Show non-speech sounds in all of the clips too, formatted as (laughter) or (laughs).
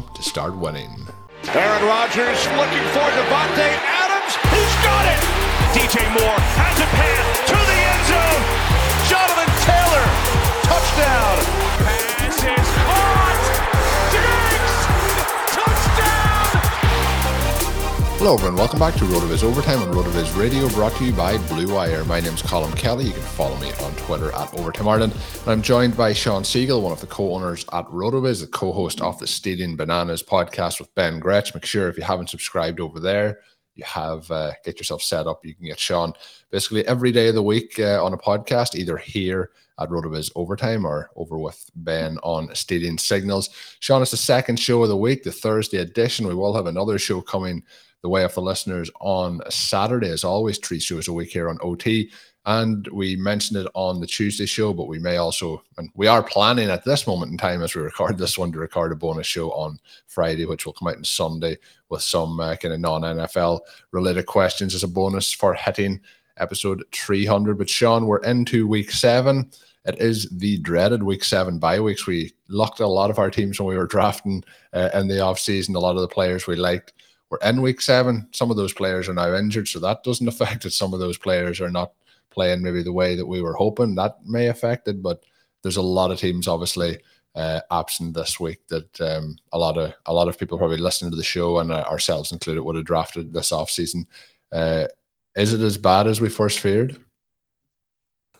to start winning. Aaron Rodgers looking for Davante Adams. He's got it. DJ Moore has a pass to the end zone. Jonathan Taylor, touchdown. Hello, everyone. Welcome back to RotoViz Overtime on RotoViz Radio, brought to you by Blue Wire. My name's Colm Kelly. You can follow me on Twitter at Overtime Ireland. And I'm joined by Shawn Siegele, one of the co-owners at RotoViz, the co-host of the Stealing Bananas podcast with Ben Gretch. Make sure if you haven't subscribed over there, you have uh, get yourself set up. You can get Shawn basically every day of the week uh, on a podcast, either here at RotoViz Overtime or over with Ben on Stadium Signals. Shawn, it's the second show of the week, the Thursday edition. We will have another show coming the way of the listeners on Saturday, as always, three shows a week here on OT. And we mentioned it on the Tuesday show, but we may also, and we are planning at this moment in time as we record this one to record a bonus show on Friday, which will come out on Sunday with some uh, kind of non NFL related questions as a bonus for hitting episode 300. But Shawn, we're into week seven. It is the dreaded week seven bye weeks. We locked a lot of our teams when we were drafting uh, in the off season. A lot of the players we liked were in week seven. Some of those players are now injured, so that doesn't affect it. Some of those players are not playing maybe the way that we were hoping. That may affect it, but there's a lot of teams obviously uh, absent this week that um, a lot of a lot of people probably listening to the show and uh, ourselves included would have drafted this off season. Uh, is it as bad as we first feared?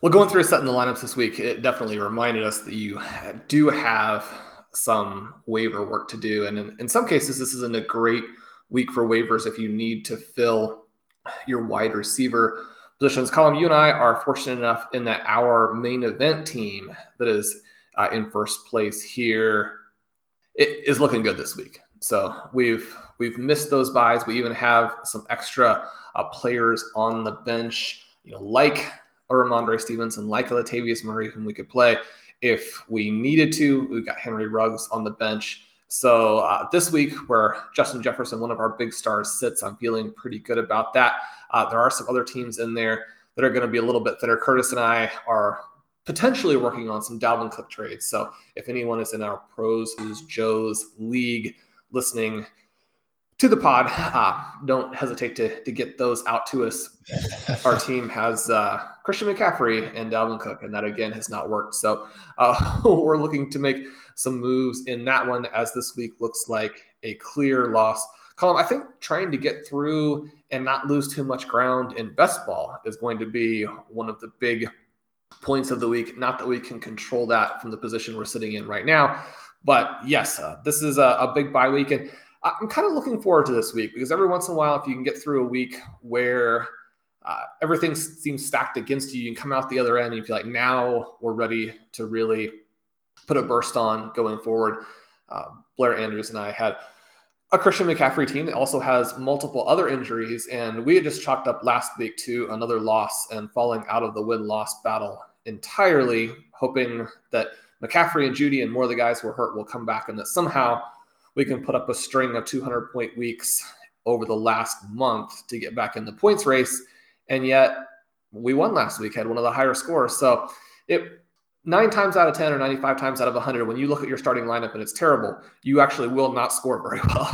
Well, going through setting the lineups this week, it definitely reminded us that you do have some waiver work to do, and in, in some cases, this isn't a great week for waivers if you need to fill your wide receiver positions. Colm, you and I are fortunate enough in that our main event team that is uh, in first place here it is looking good this week. So we've we've missed those byes. We even have some extra uh, players on the bench, you know, like a Rhamondre Stevenson, like Latavius Murray, whom we could play if we needed to. We've got Henry Ruggs on the bench. So uh, this week, where Justin Jefferson, one of our big stars, sits, I'm feeling pretty good about that. Uh, there are some other teams in there that are going to be a little bit thinner. Curtis and I are potentially working on some Dalvin Cook trades. So if anyone is in our pros who's Joe's league listening to the pod, uh, don't hesitate to, to get those out to us. (laughs) our team has uh, Christian McCaffrey and Dalvin Cook, and that again has not worked. So uh, (laughs) we're looking to make some moves in that one as this week looks like a clear loss. Colm, I think trying to get through and not lose too much ground in best ball is going to be one of the big points of the week. Not that we can control that from the position we're sitting in right now, but yes, uh, this is a, a big bye week, and I'm kind of looking forward to this week because every once in a while, if you can get through a week where uh, everything seems stacked against you, you can come out the other end and you feel like now we're ready to really put a burst on going forward. Uh, Blair Andrews and I had a Christian McCaffrey team that also has multiple other injuries. And we had just chalked up last week to another loss and falling out of the win loss battle entirely, hoping that McCaffrey and Jeudy and more of the guys who are hurt will come back and that somehow we can put up a string of 200 point weeks over the last month to get back in the points race. And yet we won last week, had one of the higher scores. So it nine times out of 10 or 95 times out of 100, when you look at your starting lineup and it's terrible, you actually will not score very (laughs) well.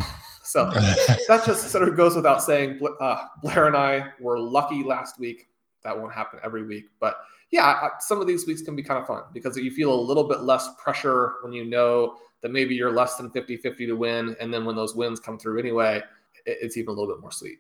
so (laughs) that just sort of goes without saying. Uh, Blair and I were lucky last week. That won't happen every week. But yeah, some of these weeks can be kind of fun because you feel a little bit less pressure when you know that maybe you're less than 50 50 to win. And then when those wins come through anyway, it's even a little bit more sweet.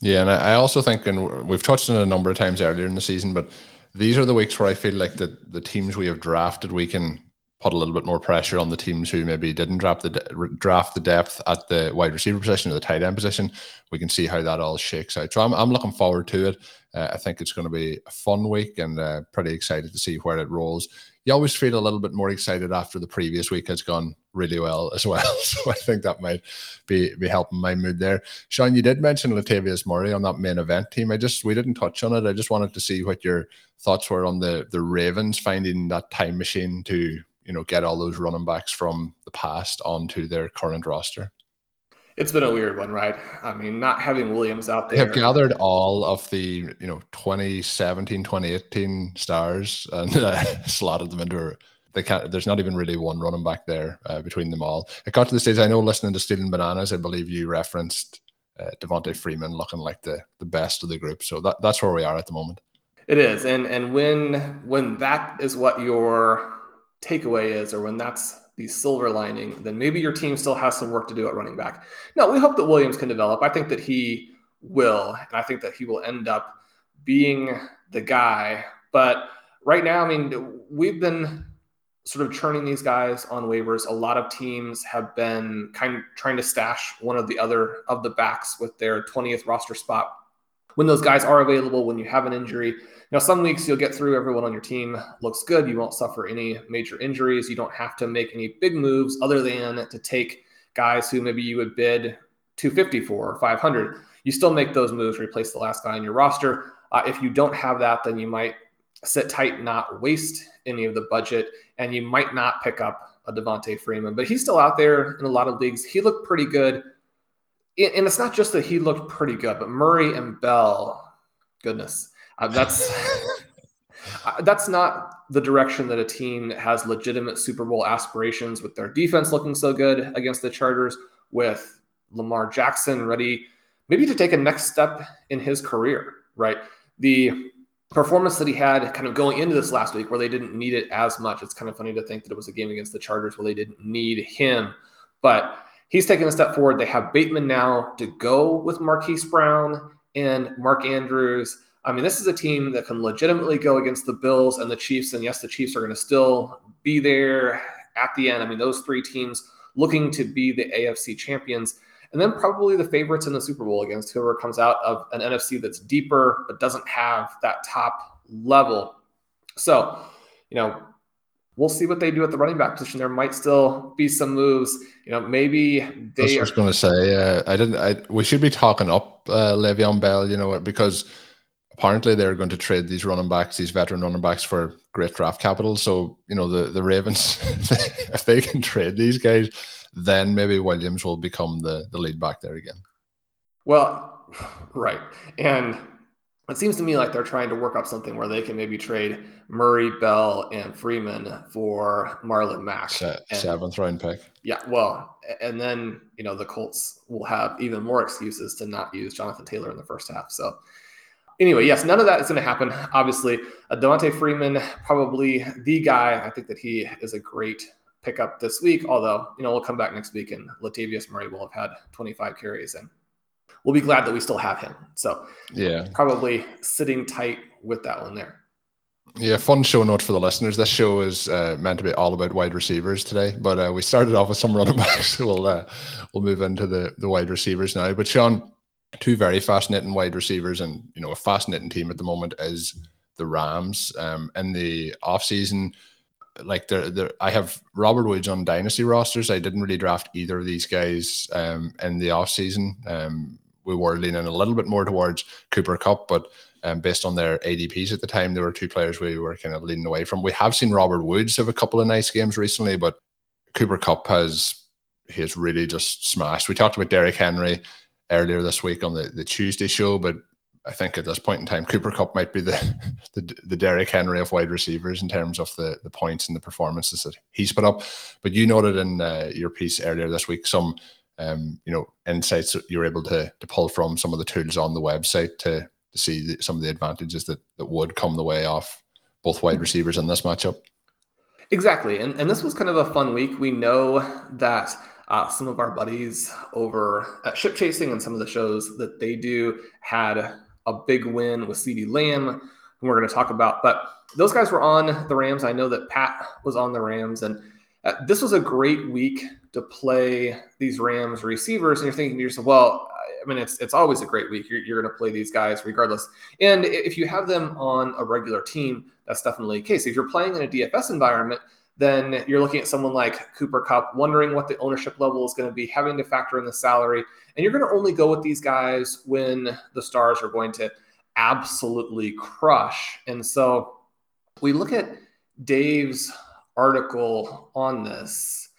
Yeah, and I also think, and we've touched on it a number of times earlier in the season, but these are the weeks where I feel like the the teams we have drafted, we can put a little bit more pressure on the teams who maybe didn't draft the draft the depth at the wide receiver position or the tight end position. We can see how that all shakes out. So I'm I'm looking forward to it. Uh, I think it's going to be a fun week and uh, pretty excited to see where it rolls you always feel a little bit more excited after the previous week has gone really well as well. (laughs) So I think that might be be helping my mood there. Shawn, you did mention Latavius Murray on that main event team. I just we didn't touch on it. I just wanted to see what your thoughts were on the the Ravens finding that time machine to you know get all those running backs from the past onto their current roster it's been a weird one, right? I mean, not having Williams out there. They have gathered all of the, you know, 2017, 2018 stars (laughs) and uh, slotted them into they can't there's not even really one running back there uh, between them all. It got to the stage I know listening to Stealing Bananas, I believe you referenced uh, Devonta Freeman looking like the the best of the group. So that, that's where we are at the moment. It is. And and when when that is what your takeaway is, or when that's the silver lining, then maybe your team still has some work to do at running back. No, we hope that Williams can develop. I think that he will, and I think that he will end up being the guy. But right now, I mean, we've been sort of churning these guys on waivers. A lot of teams have been kind of trying to stash one of the other of the backs with their 20th roster spot. When those guys are available, when you have an injury, now, some weeks you'll get through, everyone on your team looks good. You won't suffer any major injuries. You don't have to make any big moves other than to take guys who maybe you would bid 250 for or 500. You still make those moves, replace the last guy on your roster. Uh, if you don't have that, then you might sit tight, not waste any of the budget, and you might not pick up a Devonta Freeman. But he's still out there in a lot of leagues. He looked pretty good. And it's not just that he looked pretty good, but Murray and Bell, goodness, uh, that's (laughs) uh, that's not the direction that a team that has legitimate Super Bowl aspirations with their defense looking so good against the Chargers, with Lamar Jackson ready maybe to take a next step in his career, right? The performance that he had kind of going into this last week where they didn't need it as much. It's kind of funny to think that it was a game against the Chargers where they didn't need him, but he's taking a step forward. They have Bateman now to go with Marquise Brown and Mark Andrews. I mean, this is a team that can legitimately go against the Bills and the Chiefs. And yes, the Chiefs are going to still be there at the end. I mean, those three teams looking to be the AFC champions. And then probably the favorites in the Super Bowl against whoever comes out of an NFC that's deeper but doesn't have that top level. So, you know, we'll see what they do at the running back position. There might still be some moves. You know, maybe they. I was going to say, uh, I didn't. I we should be talking up uh, Le'Veon Bell. You know, because apparently they're going to trade these running backs, these veteran running backs, for great draft capital. So you know the the Ravens, (laughs) if they can trade these guys, then maybe Williams will become the the lead back there again. Well, right, and it seems to me like they're trying to work up something where they can maybe trade Murray, Bell, and Freeman for Marlon Mack, Se- seventh round pick. Yeah, well, and then you know the Colts will have even more excuses to not use Jonathan Taylor in the first half. So anyway, yes, none of that is going to happen. Obviously, uh, Devonta Freeman, probably the guy. I think that he is a great pickup this week. Although, you know, we'll come back next week and Latavius Murray will have had 25 carries and we'll be glad that we still have him. So, yeah, probably sitting tight with that one there. Yeah, fun show note for the listeners. This show is uh, meant to be all about wide receivers today, but uh, we started off with some running (laughs) backs. So we'll uh, we'll move into the the wide receivers now. But Shawn, two very fascinating wide receivers, and you know a fascinating team at the moment is the Rams. Um, in the offseason, like there, there, I have Robert Woods on dynasty rosters. I didn't really draft either of these guys um, in the off season. Um, we were leaning a little bit more towards Cooper Kupp, but um, based on their ADPs at the time, there were two players we were kind of leaning away from. We have seen Robert Woods have a couple of nice games recently, but Cooper Kupp has he has really just smashed. We talked about Derrick Henry earlier this week on the, the Tuesday show, but I think at this point in time, Cooper Kupp might be the (laughs) the, the Derrick Henry of wide receivers in terms of the, the points and the performances that he's put up. But you noted in uh, your piece earlier this week some um, you know insights that you're able to to pull from some of the tools on the website to to see the, some of the advantages that that would come the way off both wide receivers in this matchup. Exactly, and and this was kind of a fun week. We know that uh, some of our buddies over at Ship Chasing and some of the shows that they do had a big win with CeeDee Lamb, who we're going to talk about. But those guys were on the Rams. I know that Pat was on the Rams, and uh, this was a great week to play these Rams receivers. And you're thinking to yourself, well, I mean, it's it's always a great week. You're, you're going to play these guys regardless. And if you have them on a regular team, that's definitely the case. If you're playing in a DFS environment, then you're looking at someone like Cooper Kupp, wondering what the ownership level is going to be, having to factor in the salary. And you're going to only go with these guys when the stars are going to absolutely crush. And so we look at Dave's article on this,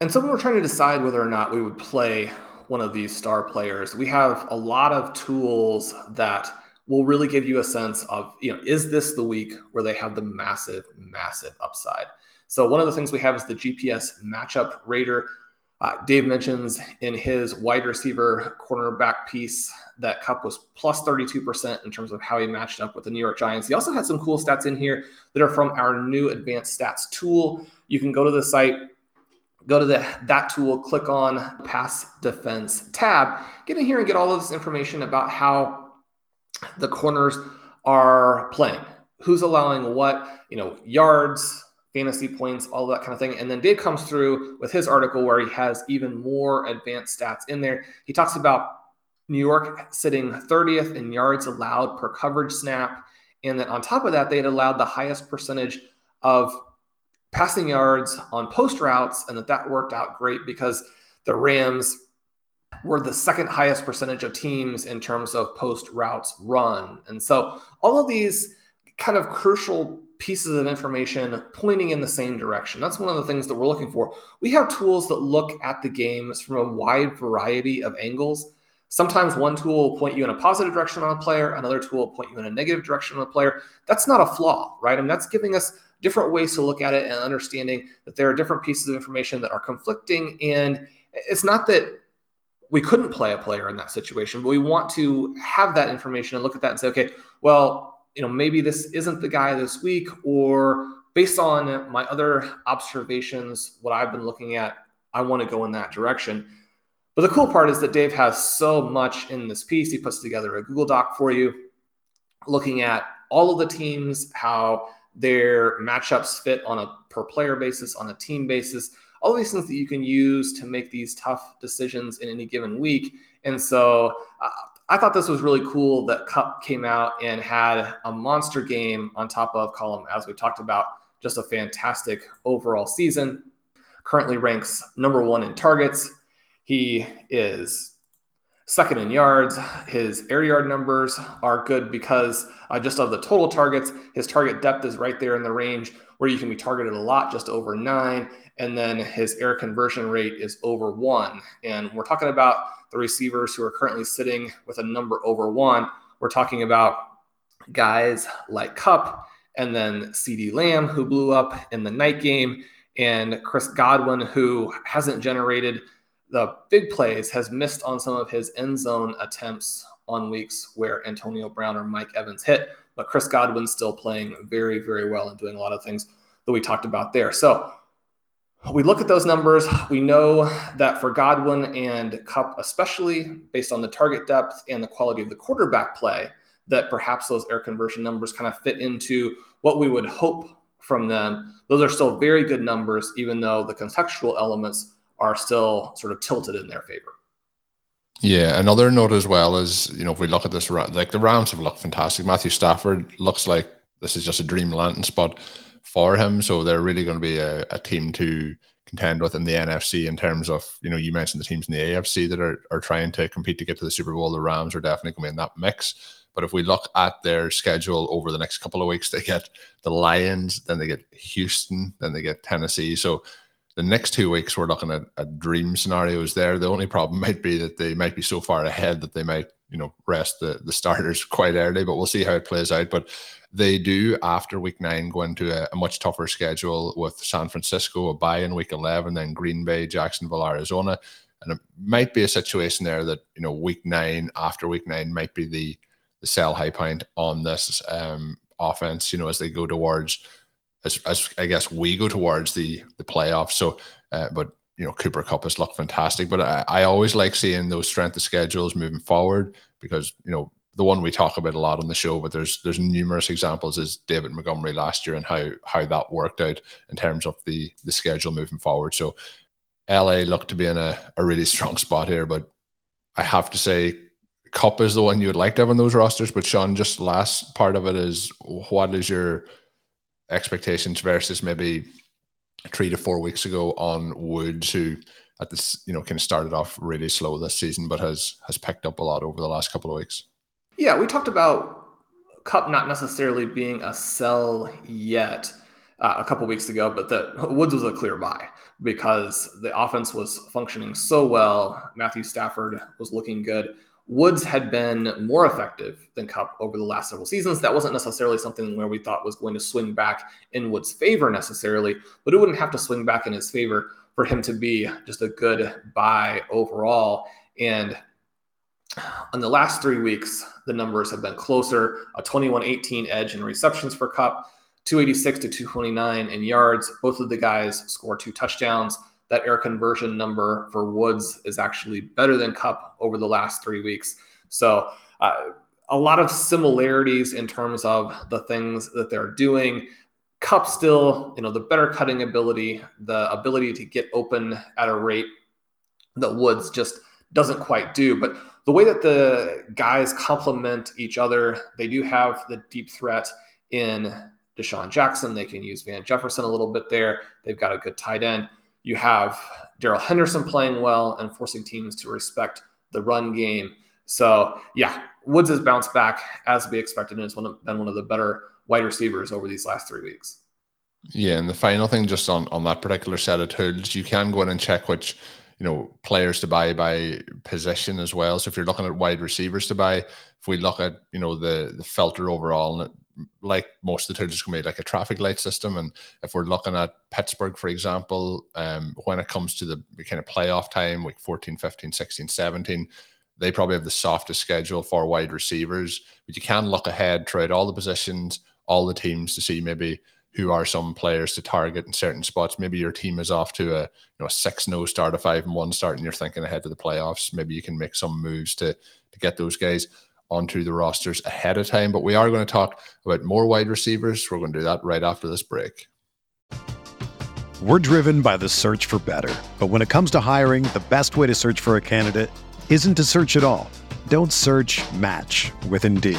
and so we were trying to decide whether or not we would play one of these star players. We have a lot of tools that will really give you a sense of, you know, is this the week where they have the massive, massive upside? So one of the things we have is the GPS matchup rater. Uh, Dave mentions in his wide receiver cornerback piece that Kupp was plus 32% in terms of how he matched up with the New York Giants. He also had some cool stats in here that are from our new advanced stats tool. You can go to the site, go to the that tool, click on pass defense tab, get in here and get all of this information about how the corners are playing, who's allowing what, you know, yards, fantasy points, all that kind of thing. And then Dave comes through with his article where he has even more advanced stats in there. He talks about New York sitting 30th in yards allowed per coverage snap. And then on top of that, they had allowed the highest percentage of passing yards on post routes, and that that worked out great because the Rams were the second highest percentage of teams in terms of post routes run. And so all of these kind of crucial pieces of information pointing in the same direction. That's one of the things that we're looking for. We have tools that look at the games from a wide variety of angles. Sometimes one tool will point you in a positive direction on a player, another tool will point you in a negative direction on a player. That's not a flaw, right? I mean, that's giving us different ways to look at it and understanding that there are different pieces of information that are conflicting. And it's not that we couldn't play a player in that situation, but we want to have that information and look at that and say, okay, well, you know, maybe this isn't the guy this week, or based on my other observations, what I've been looking at, I want to go in that direction. But the cool part is that Dave has so much in this piece. He puts together a Google Doc for you, looking at all of the teams, how their matchups fit on a per player basis, on a team basis, all these things that you can use to make these tough decisions in any given week. And so uh, I thought this was really cool that Kupp came out and had a monster game on top of Colm, as we talked about, just a fantastic overall season. Currently ranks number one in targets. He is second in yards. His air yard numbers are good because uh, just of the total targets, his target depth is right there in the range where you can be targeted a lot, just over nine. And then his air conversion rate is over one. And we're talking about the receivers who are currently sitting with a number over one. We're talking about guys like Kupp and then CeeDee Lamb, who blew up in the night game, and Chris Godwin, who hasn't generated the big plays, has missed on some of his end zone attempts on weeks where Antonio Brown or Mike Evans hit. But Chris Godwin's still playing very, very well and doing a lot of things that we talked about there. So we look at those numbers. We know that for Godwin and Kupp, especially based on the target depth and the quality of the quarterback play, that perhaps those air conversion numbers kind of fit into what we would hope from them. Those are still very good numbers, even though the contextual elements are still sort of tilted in their favor. Yeah, another note as well is, you know, if we look at this, like the Rams have looked fantastic. Matthew Stafford looks like this is just a dream landing spot for him. So they're really going to be a, a team to contend with in the NFC in terms of, you know, you mentioned the teams in the AFC that are, are trying to compete to get to the Super Bowl. The Rams are definitely going to be in that mix. But if we look at their schedule over the next couple of weeks, (laughs) they get the Lions, then they get Houston, then they get Tennessee. So the next two weeks, we're looking at, at dream scenarios there. The only problem (laughs) might be that they might be so far ahead that they might, you know, rest the, the starters (laughs) quite early, but we'll see how it plays out. But they do, after week nine, go into a, a much tougher schedule with San Francisco, a bye in week 11, then Green Bay, Jacksonville, Arizona. And it might be a situation there that, you know, week nine, after week nine, might be the the sell high point on this um, offense. You know, as they go towards, as, as I guess we go towards the the playoffs. So, uh, but you know, Cooper Kupp has looked fantastic. But I, I always like seeing those strength of schedules moving forward because you know the one we talk about a lot on the show, but there's there's numerous examples is David Montgomery last year and how how that worked out in terms of the the schedule moving forward. So LA looked to be in a, a really strong spot here, but I have to say Kupp is the one you would like to have on those rosters. But Shawn, just last part of it is what is your expectations versus maybe three to four weeks ago on Woods, who at this you know kind of started off really slow this season, but has has picked up a lot over the last couple of weeks. Yeah, we talked about Kupp not necessarily being a sell yet uh, a couple weeks ago, but that Woods was a clear buy because the offense was functioning so well. Matthew Stafford was looking good. Woods had been more effective than Kupp over the last several seasons. That wasn't necessarily something where we thought was going to swing back in Woods' favor necessarily, but it wouldn't have to swing back in his favor for him to be just a good buy overall. And in the last three weeks, the numbers have been closer a 21 18 edge in receptions for Kupp, 286 to 229 in yards. Both of the guys score two touchdowns that air conversion number for Woods is actually better than Kupp over the last three weeks. So, uh, a lot of similarities in terms of the things that they're doing. Kupp still, you know, the better cutting ability, the ability to get open at a rate that Woods just doesn't quite do. But the way that the guys complement each other, they do have the deep threat in DeSean Jackson. They can use Van Jefferson a little bit there. They've got a good tight end. You have Darrell Henderson playing well and forcing teams to respect the run game. So, yeah, Woods has bounced back as we expected, and has been one of the better wide receivers over these last three weeks. Yeah, and the final thing, just on on that particular set of tools, you can go in and check which you know players to buy by position as well. So if you're looking at wide receivers to buy, if we look at you know the the filter overall, and like most of the tools, it's going to be like a traffic light system. And if we're looking at Pittsburgh, for example, um, when it comes to the kind of playoff time, like 14, 15, 16, 17, they probably have the softest schedule for wide receivers. But you can look ahead throughout all the positions, all the teams to see maybe who are some players to target in certain spots. Maybe your team is off to a you know a six no start, a five and one start, and you're thinking ahead to the playoffs. Maybe you can make some moves to to get those guys onto the rosters ahead of time. But we are going to talk about more wide receivers. We're going to do that right after this break. We're driven by the search for better. But when it comes to hiring, the best way to search for a candidate isn't to search at all. Don't search match with Indeed.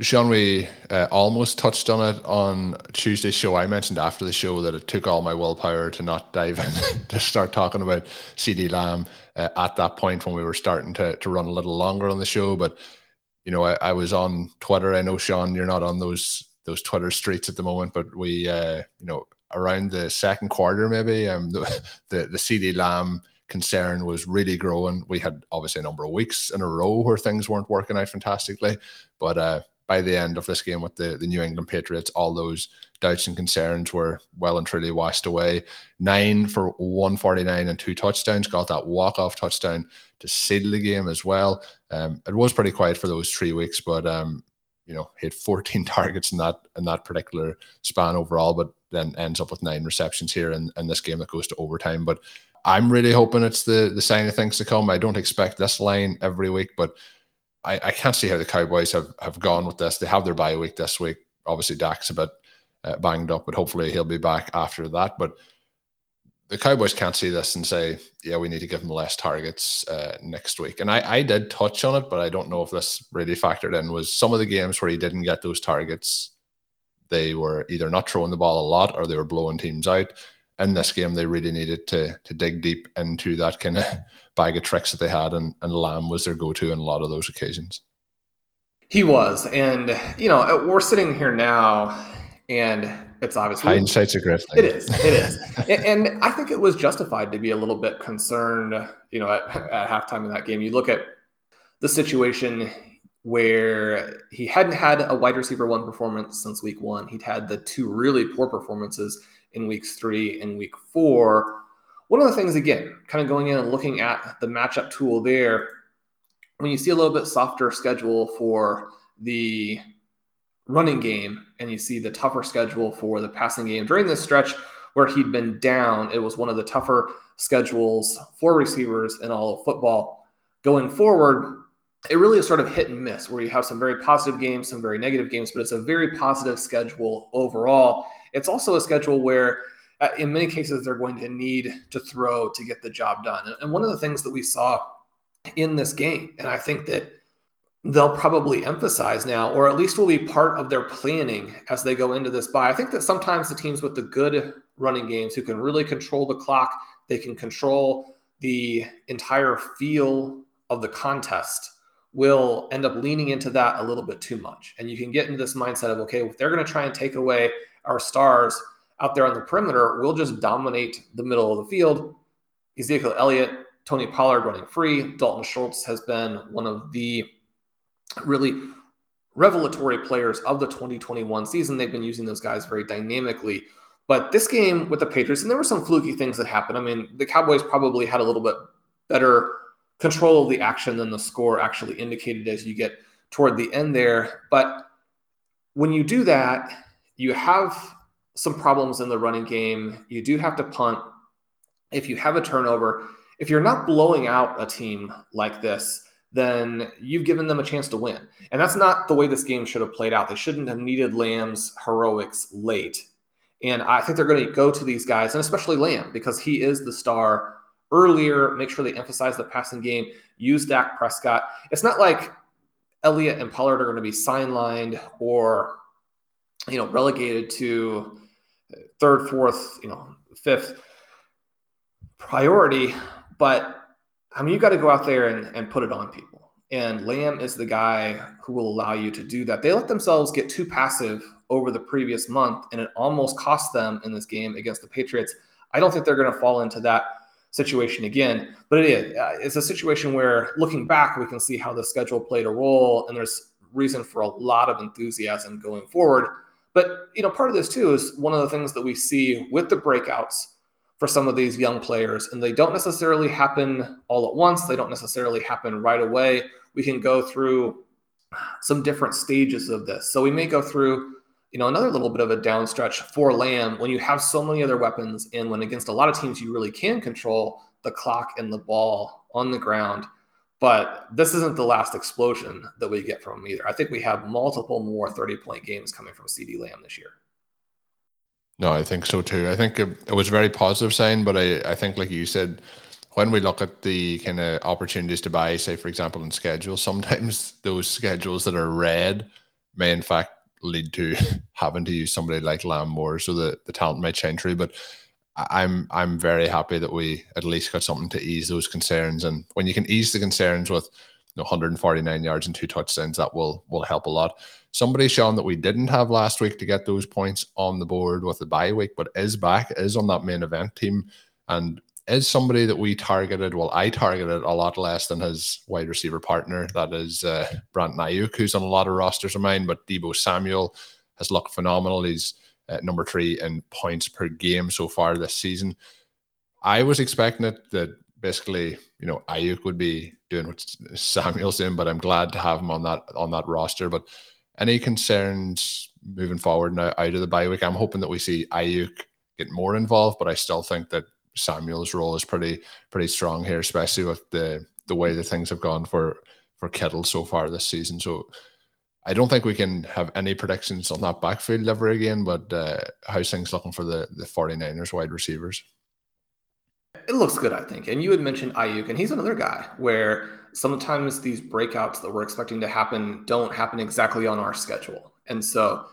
Shawn, we uh, almost touched on it on Tuesday's show. I mentioned after the show that it took all my willpower to not dive in (laughs) to start talking about CeeDee Lamb uh, at that point when we were starting to, to run a little longer on the show. But, you know, I, I was on Twitter. I know, Shawn, you're not on those those Twitter streets at the moment, but we, uh, you know, around the second quarter, maybe, um, the, (laughs) the, the CeeDee Lamb concern was really growing. We had obviously a number of weeks in a row where things weren't working out fantastically, but uh, by the end of this game with the, the New England Patriots, all those doubts and concerns were well and truly washed away. Nine for 149 and two touchdowns, got that walk-off touchdown to seal the game as well. Um, it was pretty quiet for those three weeks, but um, you know, hit 14 (laughs) targets in that in that particular span overall, but then ends up with nine receptions here in, in this game that goes to overtime. But I'm really hoping it's the the sign of things to come. I don't expect this line every week, but I, I can't see how the Cowboys have, have gone with this. They have their bye week this week. Obviously, Dak's a bit uh, banged up, but hopefully he'll be back after that. But the Cowboys can't see this and say, yeah, we need to give him less targets uh, next week. And I, I did touch on it, but I don't know if this really factored in. Was some of the games where he didn't get those targets, they were either not throwing the ball a lot or they were blowing teams out in this game, they really needed to to dig deep into that kind of bag of tricks that they had, and, and Lamb was their go to in a lot of those occasions. He was, and you know, uh, we're sitting here now, and it's obviously hindsight's a great thing. It is, it is, and I think it was justified to be a little bit concerned. You know, at, at halftime in that game, you look at the situation where he hadn't had a wide receiver one performance since week one. He'd had the two really poor performances in weeks three and week four. One of the things, again, kind of going in and looking at the matchup tool there, when you see a little bit softer schedule for the running game and you see the tougher schedule for the passing game during this stretch where he'd been down, it was one of the tougher schedules for receivers in all of football. Going forward, it really is sort of hit and miss where you have some very positive games, some very negative games, but it's a very positive schedule overall. It's also a schedule where, Uh, in many cases, they're going to need to throw to get the job done. And one of the things that we saw in this game, and I think that they'll probably emphasize now, or at least will be part of their planning as they go into this bye. I think that sometimes the teams with the good running games who can really control the clock, they can control the entire feel of the contest will end up leaning into that a little bit too much. And you can get into this mindset of, okay, if they're going to try and take away our stars out there on the perimeter, we'll just dominate the middle of the field. Ezekiel Elliott, Tony Pollard running free. Dalton Schultz has been one of the really revelatory players of the 2021 season. They've been using those guys very dynamically. But this game with the Patriots, and there were some fluky things that happened. I mean, the Cowboys probably had a little bit better control of the action than the score actually indicated as you get toward the end there. But when you do that, you have some problems in the running game. You do have to punt. If you have a turnover, if you're not blowing out a team like this, then you've given them a chance to win. And that's not the way this game should have played out. They shouldn't have needed Lamb's heroics late. And I think they're going to go to these guys, and especially Lamb, because he is the star earlier. Make sure they emphasize the passing game. Use Dak Prescott. It's not like Elliott and Pollard are going to be sidelined or you know, relegated to third, fourth, you know, fifth priority. But I mean, you got to go out there and, and put it on people. And Lamb is the guy who will allow you to do that. They let themselves get too passive over the previous month, and it almost cost them in this game against the Patriots. I don't think they're going to fall into that situation again, but it is. Uh, it's a situation where looking back, we can see how the schedule played a role, and there's reason for a lot of enthusiasm going forward. But you know, part of this too is one of the things that we see with the breakouts for some of these young players, and they don't necessarily happen all at once. They don't necessarily happen right away. We can go through some different stages of this. So we may go through, you know, another little bit of a downstretch for Lamb when you have so many other weapons and when against a lot of teams you really can control the clock and the ball on the ground. But this isn't the last explosion that we get from him either. I think we have multiple more 30 point games coming from CeeDee Lamb this year. No, I think so too. I think it, it was a very positive sign, but I, I think, like you said, when we look at the kind of opportunities to buy, say, for example, in schedules, sometimes (laughs) those schedules that are red may, in fact, lead to (laughs) having to use somebody like Lamb more, so the, the talent might change through. But I'm I'm very happy that we at least got something to ease those concerns. And when you can ease the concerns with you know, 149 yards and two touchdowns, that will will help a lot. Somebody, Shawn, that we didn't have last week to get those points on the board with the bye week, but is back, is on that main event team, and is somebody that we targeted. Well, I targeted a lot less than his wide receiver partner. That is uh, Brandon Aiyuk, who's on a lot of rosters of mine. But Deebo Samuel has looked phenomenal. He's uh, number three in points per game so far this season. I was expecting it that basically, you know, Aiyuk would be doing what (laughs) Samuel's doing, but I'm glad to have him on that on that roster. But any concerns moving forward now out of the bye week? I'm hoping that we see Aiyuk get more involved, but I still think that Samuel's role is pretty pretty strong here, especially with the the way that things have gone for for Kittle so far this season. So I don't think we can have any predictions on that backfield ever again, but uh, how's things looking for the, the 49ers wide receivers? It looks good, I think. And you had mentioned Aiyuk, and he's another guy where sometimes these breakouts that we're expecting to happen don't happen exactly on our schedule. And so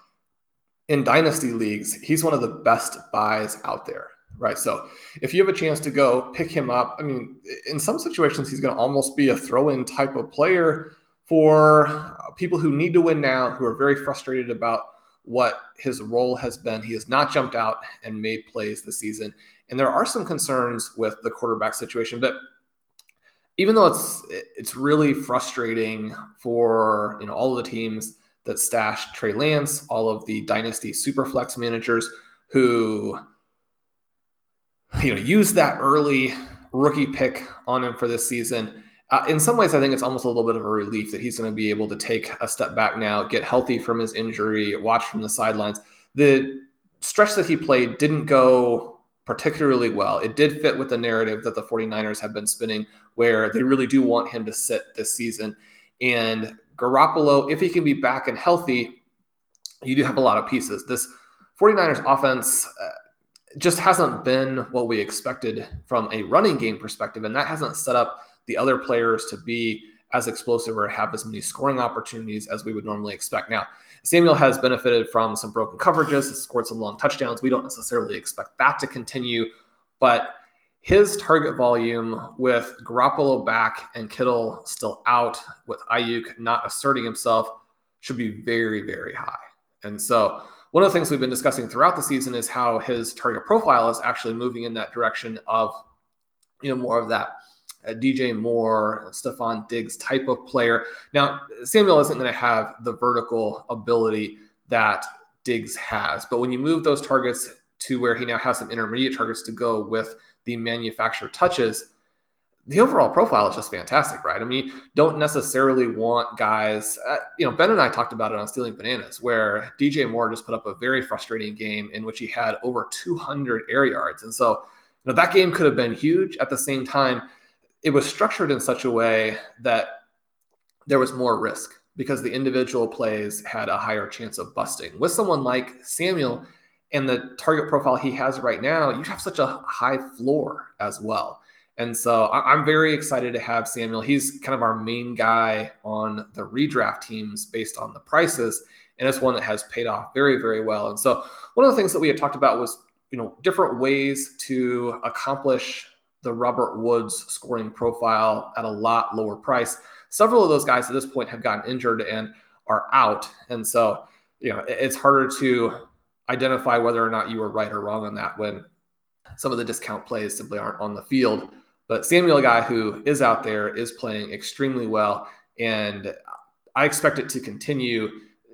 in dynasty leagues, he's one of the best buys out there, right? So if you have a chance to go pick him up, I mean, in some situations, he's going to almost be a throw in type of player for people who need to win now, who are very frustrated about what his role has been. He has not jumped out and made plays this season. And there are some concerns with the quarterback situation, but even though it's it's really frustrating for you know all of the teams that stashed Trey Lance, all of the dynasty superflex managers who you know use that early rookie pick on him for this season. Uh, in some ways, I think it's almost a little bit of a relief that he's going to be able to take a step back now, get healthy from his injury, watch from the sidelines. The stretch that he played didn't go particularly well. It did fit with the narrative that the 49ers have been spinning, where they really do want him to sit this season. And Garoppolo, if he can be back and healthy, you do have a lot of pieces. This 49ers offense uh, just hasn't been what we expected from a running game perspective, and that hasn't set up the other players to be as explosive or have as many scoring opportunities as we would normally expect. Now, Samuel has benefited from some broken coverages, has scored some long touchdowns. We don't necessarily expect that to continue, but his target volume with Garoppolo back and Kittle still out, with Aiyuk not asserting himself, should be very, very high. And so, one of the things we've been discussing throughout the season is how his target profile is actually moving in that direction of, you know, more of that DJ Moore, Stefon Diggs type of player. Now, Samuel isn't going to have the vertical ability that Diggs has, but when you move those targets to where he now has some intermediate targets to go with the manufacturer touches, the overall profile is just fantastic, right? I mean, don't necessarily want guys, uh, you know, Ben and I talked about it on Stealing Bananas, where DJ Moore just put up a very frustrating game in which he had over 200 air yards. And so, you know, that game could have been huge. At the same time, it was structured in such a way that there was more risk because the individual plays had a higher chance of busting. With someone like Samuel and the target profile he has right now, you have such a high floor as well. And so I'm very excited to have Samuel. He's kind of our main guy on the redraft teams based on the prices. And it's one that has paid off very, very well. And so one of the things that we had talked about was, you know, different ways to accomplish the Robert Woods scoring profile at a lot lower price. Several of those guys at this point have gotten injured and are out. And so, you know, it's harder to identify whether or not you were right or wrong on that when some of the discount plays simply aren't on the field. But Samuel, a guy who is out there, is playing extremely well. And I expect it to continue,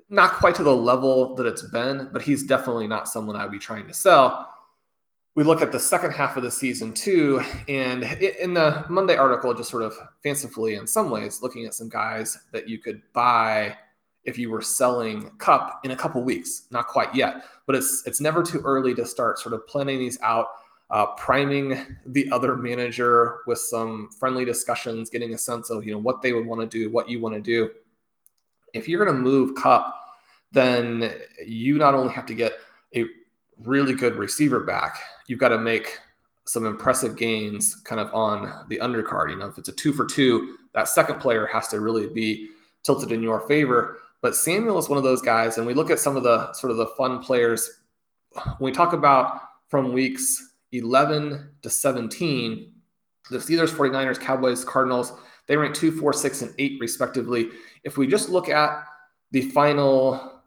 not quite to the level that it's been, but he's definitely not someone I'd be trying to sell we look at the second half of the season too, and in the Monday article, just sort of fancifully in some ways, looking at some guys that you could buy if you were selling Kupp in a couple weeks. Not quite yet, but it's it's never too early to start sort of planning these out, uh, priming the other manager with some friendly discussions, getting a sense of you know what they would want to do, what you want to do. If you're going to move Kupp, then you not only have to get a really good receiver back, you've got to make some impressive gains kind of on the undercard. You know, if it's a two for two, that second player has to really be tilted in your favor. But Samuel is one of those guys, and we look at some of the sort of the fun players. When we talk about from weeks 11 to 17, the Steelers, 49ers, Cowboys, Cardinals, they rank two, four, six, and eight, respectively. If we just look at the final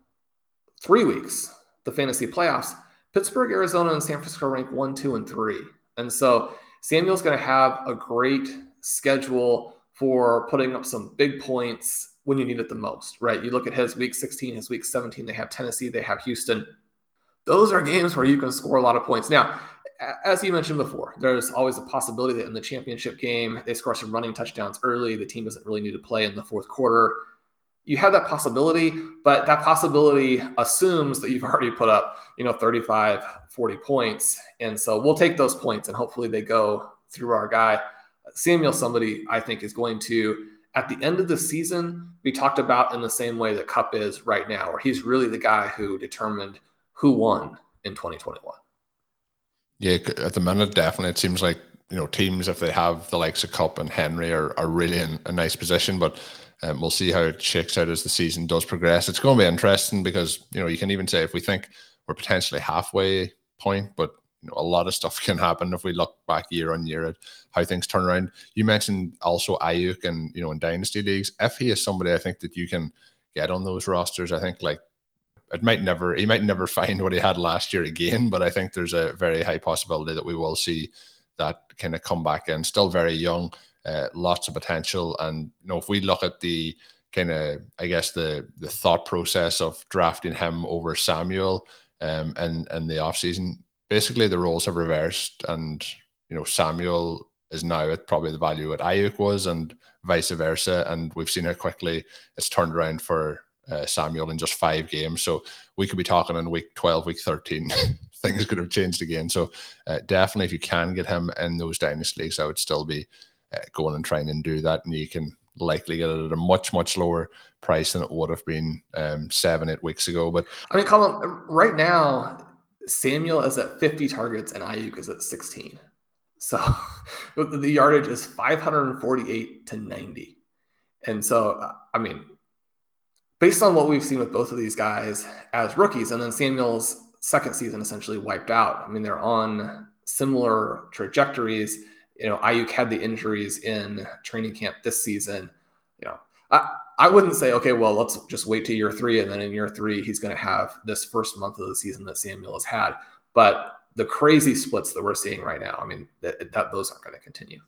three weeks, the fantasy playoffs, Pittsburgh, Arizona, and San Francisco rank one, two, and three. And so Samuel's going to have a great schedule for putting up some big points when you need it the most, right? You look at his week 16, his week 17, they have Tennessee, they have Houston. Those are games where you can score a lot of points. Now, as you mentioned before, there's always a possibility that in the championship game, they score some running touchdowns early. The team doesn't really need to play in the fourth quarter. You have that possibility, but that possibility assumes that you've (laughs) already put up, you know, 35, 40 points. And so we'll take those points and hopefully they go through our guy. Samuel, somebody I think is going to at the end of the season be talked about in the same way that Kupp is right now, where he's really the guy who determined who won in 2021. Yeah, at the minute, definitely, it seems like you know teams if they have the likes of Kupp and Henry are, are really in a nice position, but um, we'll see how it shakes out as the season does progress. It's going to be interesting because you know you can even say if we think we're potentially halfway point, but you know, a lot of stuff (laughs) can happen if we look back year on year at how things turn around. You mentioned also Aiyuk and you know in dynasty leagues. If he is somebody I think that you can get on those rosters, I think like it might never he might never (laughs) find what he had last year again, but I think there's a very high possibility that we will see that kind of come back in. Still very young, uh, lots of potential, and you know if we look at the kind of I guess the the thought process of drafting him over Samuel um and and the offseason basically the roles have reversed, and you know Samuel is now at probably the value that Aiyuk was, and vice versa. And we've seen how quickly it's turned around for uh, Samuel in just five games. So we could be talking in week 12, week 13, (laughs) things could have changed again. So uh, definitely, if you can get him in those dynasty leagues, I would still be uh, going and trying and do that. And you can likely get it at a much, much lower price than it would have been um, seven, eight weeks ago. But I mean, Colm, right now, Samuel is at 50 targets and Aiyuk is at 16. So (laughs) the yardage is 548 to 90. And so, I mean, based on what we've seen with both of these guys as rookies, and then Samuel's second season essentially wiped out. I mean, they're on similar trajectories. You know, Aiyuk had the injuries in training camp this season. You know, I, I wouldn't say, okay, well, let's just wait to year three. And then in year three, he's going to have this first month of the season that Samuel has had. But the crazy splits that we're seeing right now, I mean, that, that those aren't going to continue.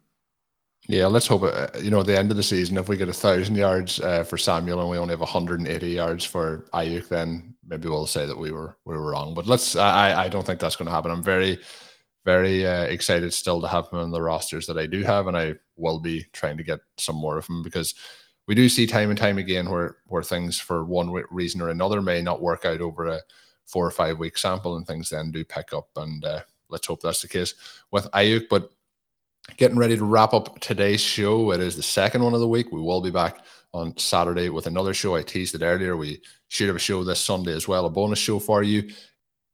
Yeah, let's hope it, uh, you know, at the end of the season, if we get a thousand yards uh, for Samuel and we only have 180 yards for Aiyuk, then maybe we'll say that we were we were wrong. But let's, I I don't think that's going to happen. I'm very, very uh, excited still to have him on the rosters that I do have, and I will be trying to get some more of him because we do see time and time again where where things for one reason or another may not work out over a four or five week sample and things then do pick up and uh, let's hope that's the case with Aiyuk. but getting ready to wrap up today's show it is the second one of the week we will be back on Saturday with another show I teased it earlier we should have a show this Sunday as well a bonus show for you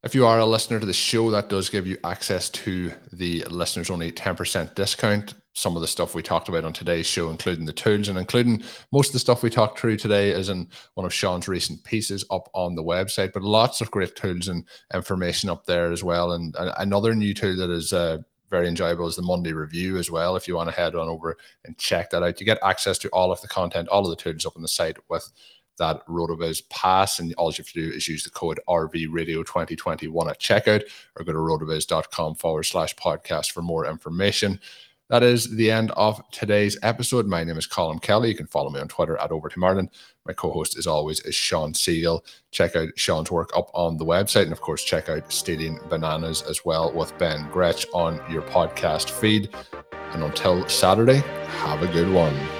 if you are a listener to the show, that does give you access to the listeners only 10% discount. Some of the stuff we talked about on today's show, including the tools and including most of the stuff we talked through today, is in one of Shawn's recent pieces up on the website. But lots of great tools and information up there as well. And another new tool that is uh, very enjoyable is the Monday review as well. If you want to head on over and check that out, you get access to all of the content, all of the tools up on the site with that RotoViz pass. And all you have to do is use the code RVRadio2021 at checkout or go to rotoviz.com forward slash podcast for more information. That is the end of today's episode. My name is Colm Kelly. You can follow me on Twitter at Overtime Ireland. My co-host, as always, is Shawn Siegele. Check out Shawn's work up on the website, and of course, check out Stealing Bananas as well with Ben Gretch on your podcast feed. And until Saturday, have a good one.